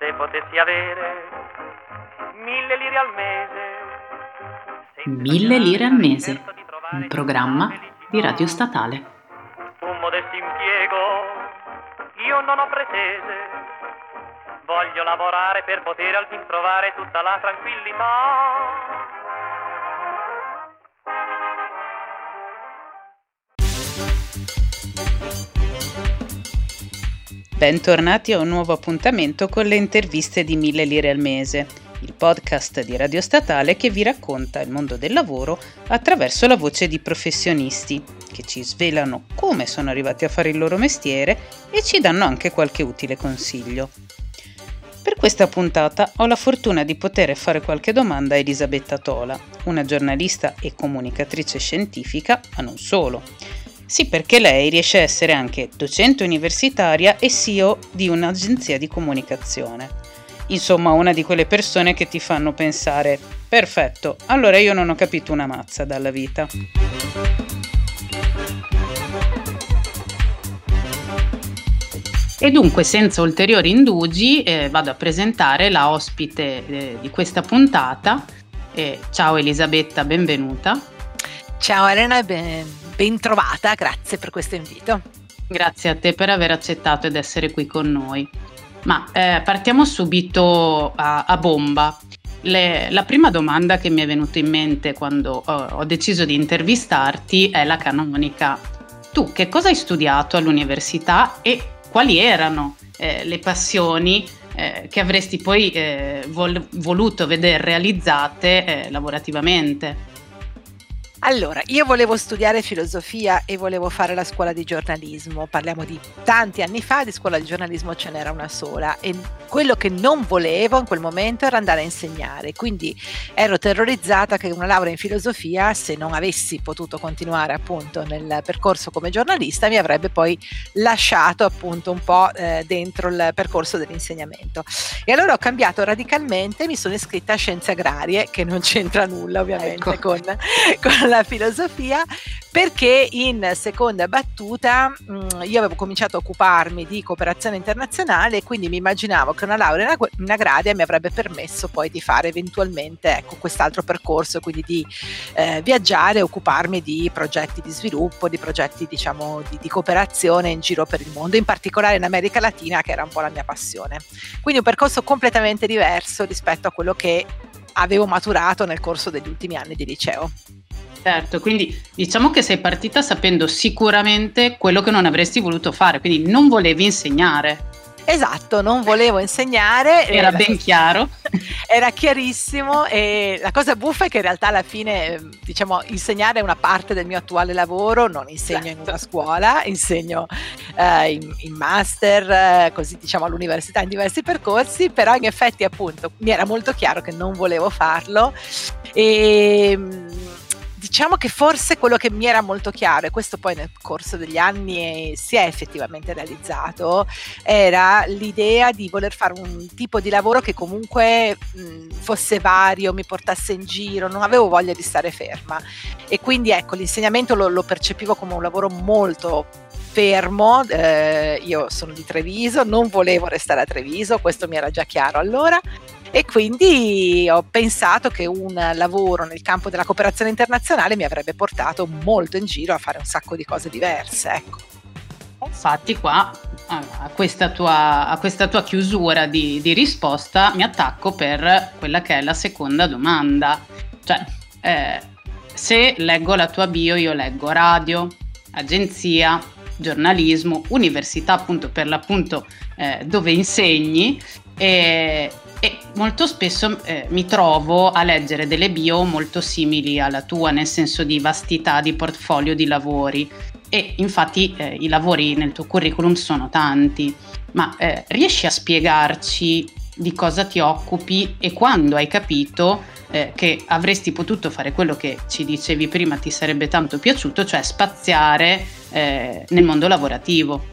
Se potessi avere mille lire al mese. Mille lire al mese, un programma di Radio Statale. Un modesto impiego, io non ho pretese. Voglio lavorare per poter al fin trovare tutta la tranquillità. Bentornati a un nuovo appuntamento con le interviste di Mille Lire al Mese, il podcast di Radio Statale che vi racconta il mondo del lavoro attraverso la voce di professionisti, che ci svelano come sono arrivati a fare il loro mestiere e ci danno anche qualche utile consiglio. Per questa puntata ho la fortuna di poter fare qualche domanda a Elisabetta Tola, una giornalista e comunicatrice scientifica, ma non solo sì, perché lei riesce a essere anche docente universitaria e CEO di un'agenzia di comunicazione. Insomma, una di quelle persone che ti fanno pensare, perfetto, allora io non ho capito una mazza dalla vita. E dunque, senza ulteriori indugi, eh, vado a presentare la ospite eh, di questa puntata. Eh, ciao Elisabetta, benvenuta. Ciao Elena, ben, ben trovata, grazie per questo invito. Grazie a te per aver accettato ed essere qui con noi. Ma eh, partiamo subito a, a bomba. Le, la prima domanda che mi è venuta in mente quando ho, ho deciso di intervistarti è la canonica. Tu che cosa hai studiato all'università e quali erano eh, le passioni eh, che avresti poi eh, vol- voluto vedere realizzate eh, lavorativamente? Allora, io volevo studiare filosofia e volevo fare la scuola di giornalismo. Parliamo di tanti anni fa, di scuola di giornalismo ce n'era una sola e quello che non volevo in quel momento era andare a insegnare. Quindi ero terrorizzata che una laurea in filosofia, se non avessi potuto continuare appunto nel percorso come giornalista, mi avrebbe poi lasciato appunto un po' eh, dentro il percorso dell'insegnamento. E allora ho cambiato radicalmente, mi sono iscritta a scienze agrarie, che non c'entra nulla ovviamente ecco. con, con la filosofia perché in seconda battuta mh, mm, io avevo cominciato a occuparmi di cooperazione internazionale e quindi mi immaginavo che una laurea in agraria mi avrebbe permesso poi di fare eventualmente ecco, quest'altro percorso, quindi di eh, viaggiare occuparmi di progetti di sviluppo, di progetti diciamo di, di cooperazione in giro per il mondo, in particolare in America Latina che era un po' la mia passione. Quindi un percorso completamente diverso rispetto a quello che avevo maturato nel corso degli ultimi anni di liceo. Certo, quindi diciamo che sei partita sapendo sicuramente quello che non avresti voluto fare, quindi non volevi insegnare. Esatto, non volevo insegnare. Era eh, ben chiaro. Era chiarissimo e la cosa buffa è che in realtà alla fine, diciamo, insegnare è una parte del mio attuale lavoro, non insegno certo. in una scuola, insegno eh, in, in, master, eh, così diciamo all'università in diversi percorsi, però in effetti appunto mi era molto chiaro che non volevo farlo e diciamo che forse quello che mi era molto chiaro, e questo poi nel corso degli anni si è effettivamente realizzato, era l'idea di voler fare un tipo di lavoro che comunque mh, fosse vario, mi portasse in giro, non avevo voglia di stare ferma. E quindi ecco, l'insegnamento lo, lo percepivo come un lavoro molto fermo, eh, io sono di Treviso, non volevo restare a Treviso, questo mi era già chiaro allora e quindi ho pensato che un lavoro nel campo della cooperazione internazionale mi avrebbe portato molto in giro a fare un sacco di cose diverse. Ecco. Infatti qua a questa tua, a questa tua chiusura di, di, risposta mi attacco per quella che è la seconda domanda. Cioè, eh, se leggo la tua bio, io leggo radio, agenzia, giornalismo, università appunto per l'appunto eh, dove insegni e, e molto spesso eh, mi trovo a leggere delle bio molto simili alla tua, nel senso di vastità di portfolio di lavori. E infatti eh, i lavori nel tuo curriculum sono tanti, ma eh, riesci a spiegarci di cosa ti occupi e quando hai capito eh, che avresti potuto fare quello che ci dicevi prima ti sarebbe tanto piaciuto, cioè spaziare eh, nel mondo lavorativo?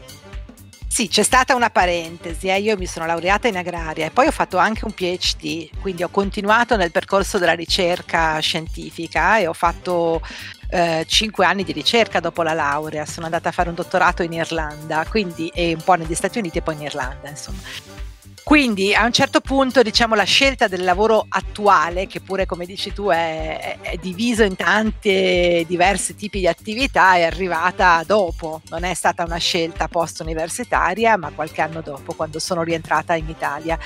Sì, c'è stata una parentesi, eh. io mi sono laureata in agraria e poi ho fatto anche un PhD, quindi ho continuato nel percorso della ricerca scientifica e ho fatto eh, cinque anni di ricerca dopo la laurea, sono andata a fare un dottorato in Irlanda, quindi e un po' negli Stati Uniti e poi in Irlanda, insomma. Quindi a un certo punto diciamo la scelta del lavoro attuale, che pure come dici tu è, è diviso in tanti diversi tipi di attività, è arrivata dopo, non è stata una scelta post universitaria, ma qualche anno dopo, quando sono rientrata in Italia.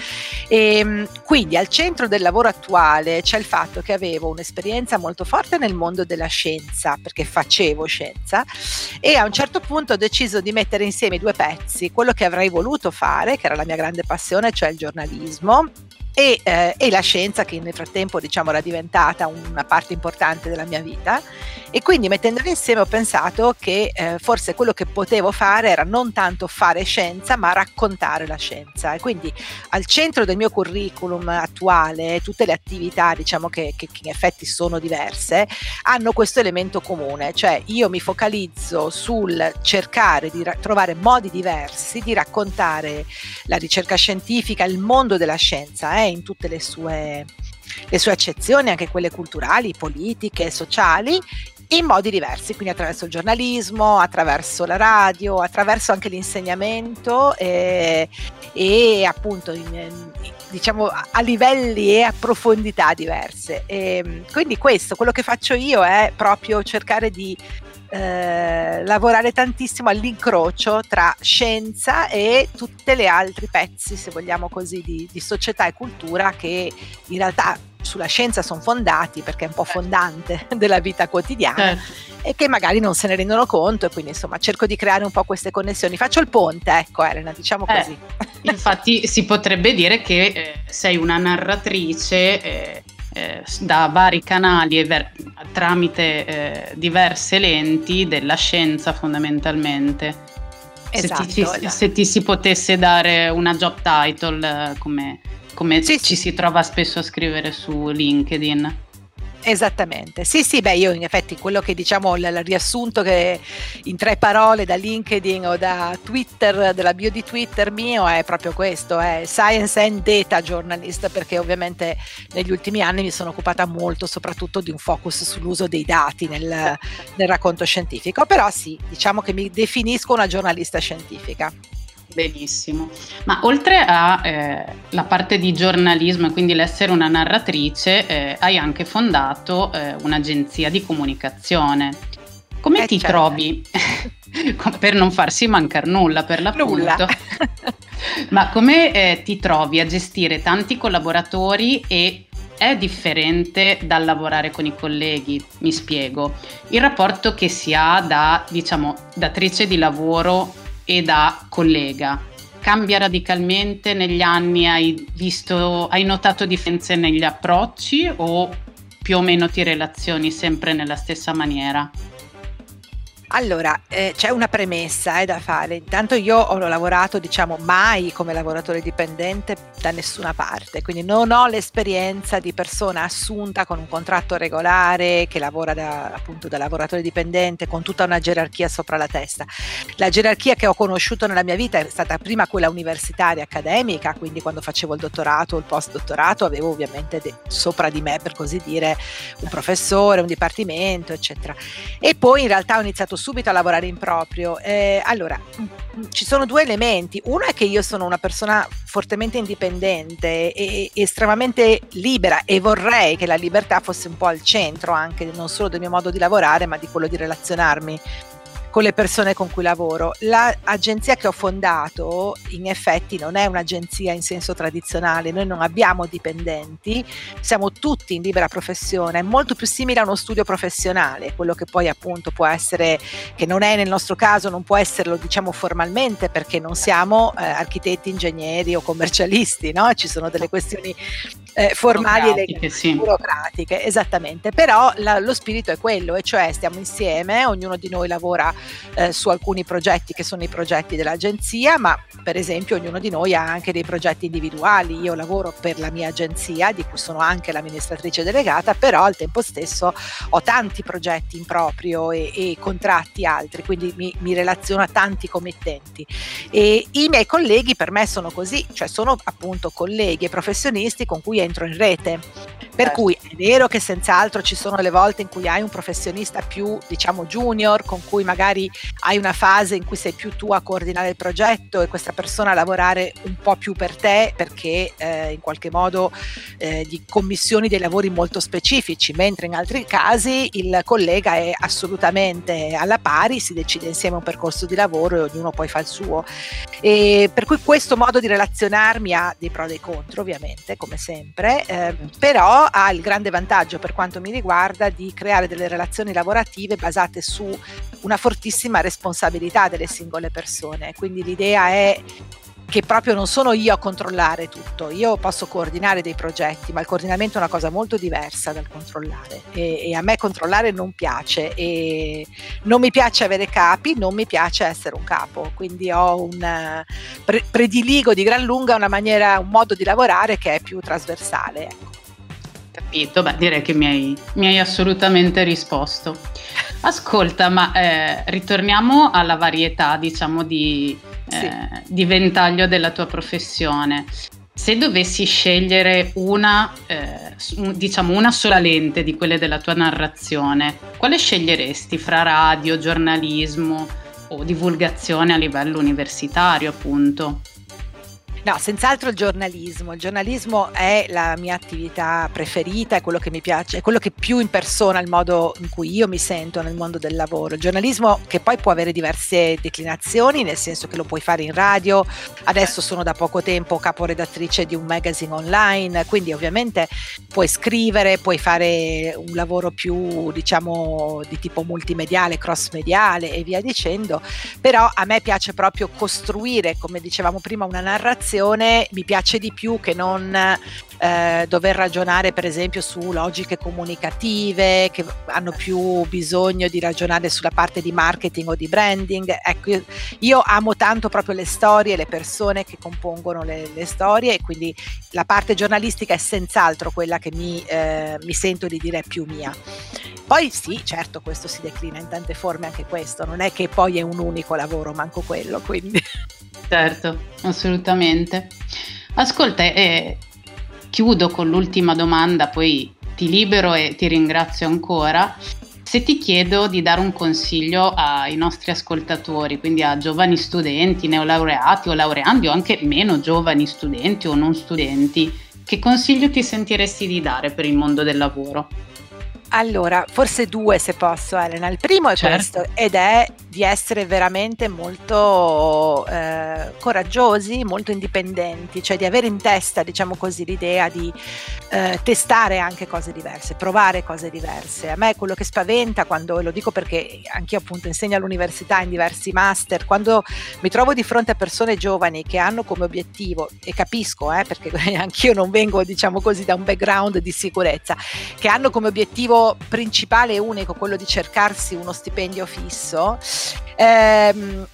E, ehm, quindi al centro del lavoro attuale c'è il fatto che avevo un'esperienza molto forte nel mondo della scienza, perché facevo scienza, e a un certo punto ho deciso di mettere insieme due pezzi, quello che avrei voluto fare, che era la mia grande passione, cioè il giornalismo, e, eh, e, la scienza che nel frattempo diciamo era diventata una parte importante della mia vita. E quindi mettendole insieme ho pensato che eh, forse quello che potevo fare era non tanto fare scienza ma raccontare la scienza. E quindi al centro del mio curriculum attuale tutte le attività diciamo che, che, che in effetti sono diverse hanno questo elemento comune. Cioè io mi focalizzo sul cercare di ra- trovare modi diversi di raccontare la ricerca scientifica il mondo della scienza eh, in tutte le sue le sue accezioni, anche quelle culturali, politiche, sociali, in modi diversi, quindi attraverso il giornalismo, attraverso la radio, attraverso anche l'insegnamento e, e appunto in, diciamo a livelli e a profondità diverse. E quindi questo, quello che faccio io è proprio cercare di eh, lavorare tantissimo all'incrocio tra scienza e tutti gli altri pezzi, se vogliamo così, di, di società e cultura che in realtà sulla scienza sono fondati perché è un po' certo. fondante della vita quotidiana certo. e che magari non se ne rendono conto e quindi insomma cerco di creare un po' queste connessioni. Faccio il ponte, ecco Elena, diciamo eh, così. Infatti si potrebbe dire che eh, sei una narratrice eh, eh, da vari canali e ver- tramite eh, diverse lenti della scienza fondamentalmente. Esatto, se, ti, esatto. se ti si potesse dare una job title come come sì, ci si trova spesso a scrivere su LinkedIn. Esattamente, sì sì, beh io in effetti quello che diciamo il, il, riassunto che in tre parole da LinkedIn o da Twitter, della bio di Twitter mio è proprio questo, è Science and Data Journalist perché ovviamente negli ultimi anni mi sono occupata molto soprattutto di un focus sull'uso dei dati nel, nel racconto scientifico, però sì, diciamo che mi definisco una giornalista scientifica. Benissimo, ma oltre alla eh, parte di giornalismo e quindi l'essere una narratrice, eh, hai anche fondato eh, un'agenzia di comunicazione. Come eh, ti certo. trovi, per non farsi mancare nulla per l'appunto, nulla. ma come eh, ti trovi a gestire tanti collaboratori e è differente dal lavorare con i colleghi, mi spiego. Il rapporto che si ha da, diciamo, datrice di lavoro e da collega. Cambia radicalmente negli anni? Hai, visto, hai notato differenze negli approcci o più o meno ti relazioni sempre nella stessa maniera? Allora, eh, c'è una premessa eh, da fare. Intanto io ho lavorato, diciamo, mai come lavoratore dipendente da nessuna parte, quindi non ho l'esperienza di persona assunta con un contratto regolare che lavora da, appunto da lavoratore dipendente con tutta una gerarchia sopra la testa. La gerarchia che ho conosciuto nella mia vita è stata prima quella universitaria accademica, quindi quando facevo il dottorato o il post dottorato avevo ovviamente de- sopra di me, per così dire, un professore, un dipartimento, eccetera. E poi in realtà ho iniziato subito a lavorare in proprio. Eh, allora, mm, ci sono due elementi. Uno è che io sono una persona fortemente indipendente e, e estremamente libera e vorrei che la libertà fosse un po' al centro anche non solo del mio modo di lavorare, ma di quello di relazionarmi con le persone con cui lavoro. L'agenzia che ho fondato in effetti non è un'agenzia in senso tradizionale, noi non abbiamo dipendenti, siamo tutti in libera professione, è molto più simile a uno studio professionale, quello che poi appunto può essere, che non è nel nostro caso, non può esserlo diciamo formalmente perché non siamo eh, architetti, ingegneri o commercialisti, no? ci sono delle questioni eh, formali e legali, sì. burocratiche, esattamente, però la, lo spirito è quello, e cioè stiamo insieme, ognuno di noi lavora eh, su alcuni progetti che sono i progetti dell'agenzia, ma per esempio ognuno di noi ha anche dei progetti individuali. Io lavoro per la mia agenzia, di cui sono anche l'amministratrice delegata, però al tempo stesso ho tanti progetti in proprio e, e contratti altri, quindi mi, mi, relaziono a tanti committenti. E i miei colleghi per me sono così, cioè sono appunto colleghi e professionisti con cui entro in rete Per certo. cui è vero che senz'altro ci sono le volte in cui hai un professionista più, diciamo, junior, con cui magari hai una fase in cui sei più tu a coordinare il progetto e questa persona a lavorare un po' più per te perché eh, in qualche modo eh, gli commissioni dei lavori molto specifici, mentre in altri casi il collega è assolutamente alla pari, si decide insieme un percorso di lavoro e ognuno poi fa il suo. E per cui questo modo di relazionarmi ha dei pro e dei contro, ovviamente, come sempre, eh, però ha il grande vantaggio per quanto mi riguarda di creare delle relazioni lavorative basate su una fortissima responsabilità delle singole persone. Quindi l'idea è che proprio non sono io a controllare tutto, io posso coordinare dei progetti, ma il coordinamento è una cosa molto diversa dal controllare e, e, a me controllare non piace e non mi piace avere capi, non mi piace essere un capo, quindi ho un pre- prediligo di gran lunga una maniera, un modo di lavorare che è più trasversale. Ecco. Capito, beh direi che mi hai, mi hai assolutamente risposto. Ascolta, ma eh, ritorniamo alla varietà, diciamo, di, eh, sì. di, ventaglio della tua professione. Se dovessi scegliere una, eh, diciamo, una sola lente di quelle della tua narrazione, quale sceglieresti fra radio, giornalismo o divulgazione a livello universitario, appunto? No, senz'altro il giornalismo. Il giornalismo è la mia attività preferita, è quello che mi piace, è quello che più impersona il modo in cui io mi sento nel mondo del lavoro. Il giornalismo che poi può avere diverse declinazioni, nel senso che lo puoi fare in radio. Adesso sono da poco tempo caporedattrice di un magazine online, quindi ovviamente puoi scrivere, puoi fare un lavoro più, diciamo, di tipo multimediale, cross mediale e via dicendo. Però a me piace proprio costruire, come dicevamo prima, una narrazione comunicazione mi piace di più che non eh, dover ragionare per esempio su logiche comunicative che hanno più bisogno di ragionare sulla parte di marketing o di branding. Ecco, io amo tanto proprio le storie, le persone che compongono le, le storie e quindi la parte giornalistica è senz'altro quella che mi, eh, mi sento di dire più mia. Poi sì, certo, questo si declina in tante forme anche questo, non è che poi è un unico lavoro, manco quello, quindi. Certo, assolutamente. Ascolta, eh, chiudo con l'ultima domanda, poi ti libero e ti ringrazio ancora. Se ti chiedo di dare un consiglio ai nostri ascoltatori, quindi a giovani studenti, neolaureati o laureandi o anche meno giovani studenti o non studenti, che consiglio ti sentiresti di dare per il mondo del lavoro? Allora, forse due se posso Elena. Il primo è certo. questo ed è di essere veramente molto eh, coraggiosi, molto indipendenti, cioè di avere in testa, diciamo così, l'idea di eh, testare anche cose diverse, provare cose diverse. A me quello che spaventa quando, e lo dico perché anch'io appunto insegno all'università in diversi master, quando mi trovo di fronte a persone giovani che hanno come obiettivo, e capisco eh, perché anch'io non vengo diciamo così da un background di sicurezza, che hanno come obiettivo principale e unico, quello di cercarsi uno stipendio fisso, ehm,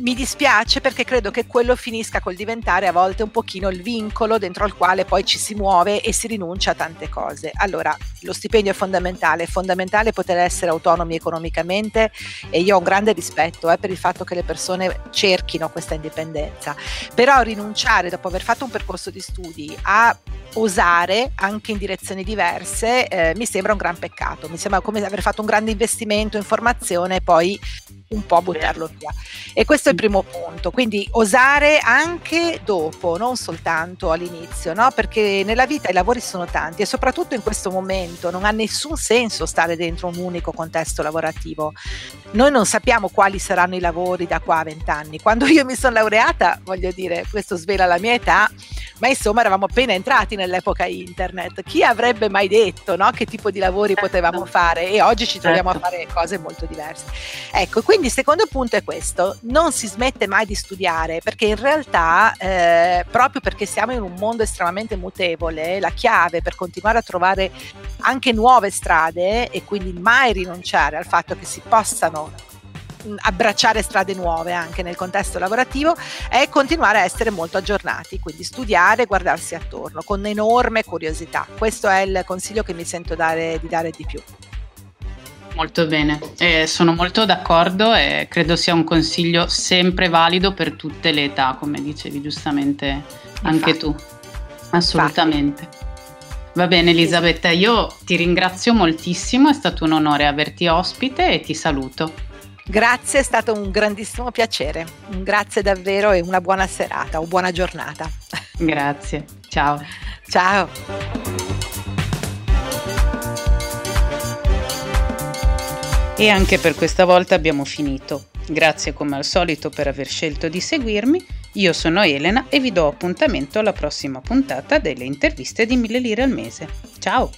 mi dispiace perché credo che quello finisca col diventare a volte un pochino il vincolo dentro al quale poi ci si muove e si rinuncia a tante cose. Allora, lo stipendio è fondamentale, è fondamentale poter essere autonomi economicamente e io ho un grande rispetto eh, per il fatto che le persone cerchino questa indipendenza, però rinunciare dopo aver fatto un percorso di studi a osare anche in direzioni diverse eh, mi sembra un gran peccato, mi sembra come aver fatto un grande investimento in formazione e poi un po' buttarlo via. E questo è il primo punto, quindi osare anche dopo, non soltanto all'inizio, no? perché nella vita i lavori sono tanti e soprattutto in questo momento non ha nessun senso stare dentro un unico contesto lavorativo. Noi non sappiamo quali saranno i lavori da qua a vent'anni. Quando io mi sono laureata, voglio dire, questo svela la mia età, ma insomma eravamo appena entrati nell'epoca internet. Chi avrebbe mai detto no? che tipo di lavori certo. potevamo fare? E oggi ci troviamo certo. a fare cose molto diverse. Ecco, quindi il secondo punto è questo, non si smette mai di studiare perché in realtà eh, proprio perché siamo in un mondo estremamente mutevole, la chiave per continuare a trovare anche nuove strade e quindi mai rinunciare al fatto che si possano abbracciare strade nuove anche nel contesto lavorativo è continuare a essere molto aggiornati, quindi studiare e guardarsi attorno con enorme curiosità. Questo è il consiglio che mi sento dare, di dare di più. Molto bene, eh, sono molto d'accordo e credo sia un consiglio sempre valido per tutte le età, come dicevi giustamente anche Infatti. tu. Assolutamente. Infatti. Va bene Elisabetta, io ti ringrazio moltissimo, è stato un onore averti ospite e ti saluto. Grazie, è stato un grandissimo piacere. Grazie davvero e una buona serata o buona giornata. Grazie, ciao. Ciao. E anche per questa volta abbiamo finito. Grazie come al solito per aver scelto di seguirmi. Io sono Elena e vi do appuntamento alla prossima puntata delle interviste di 1000 lire al mese. Ciao!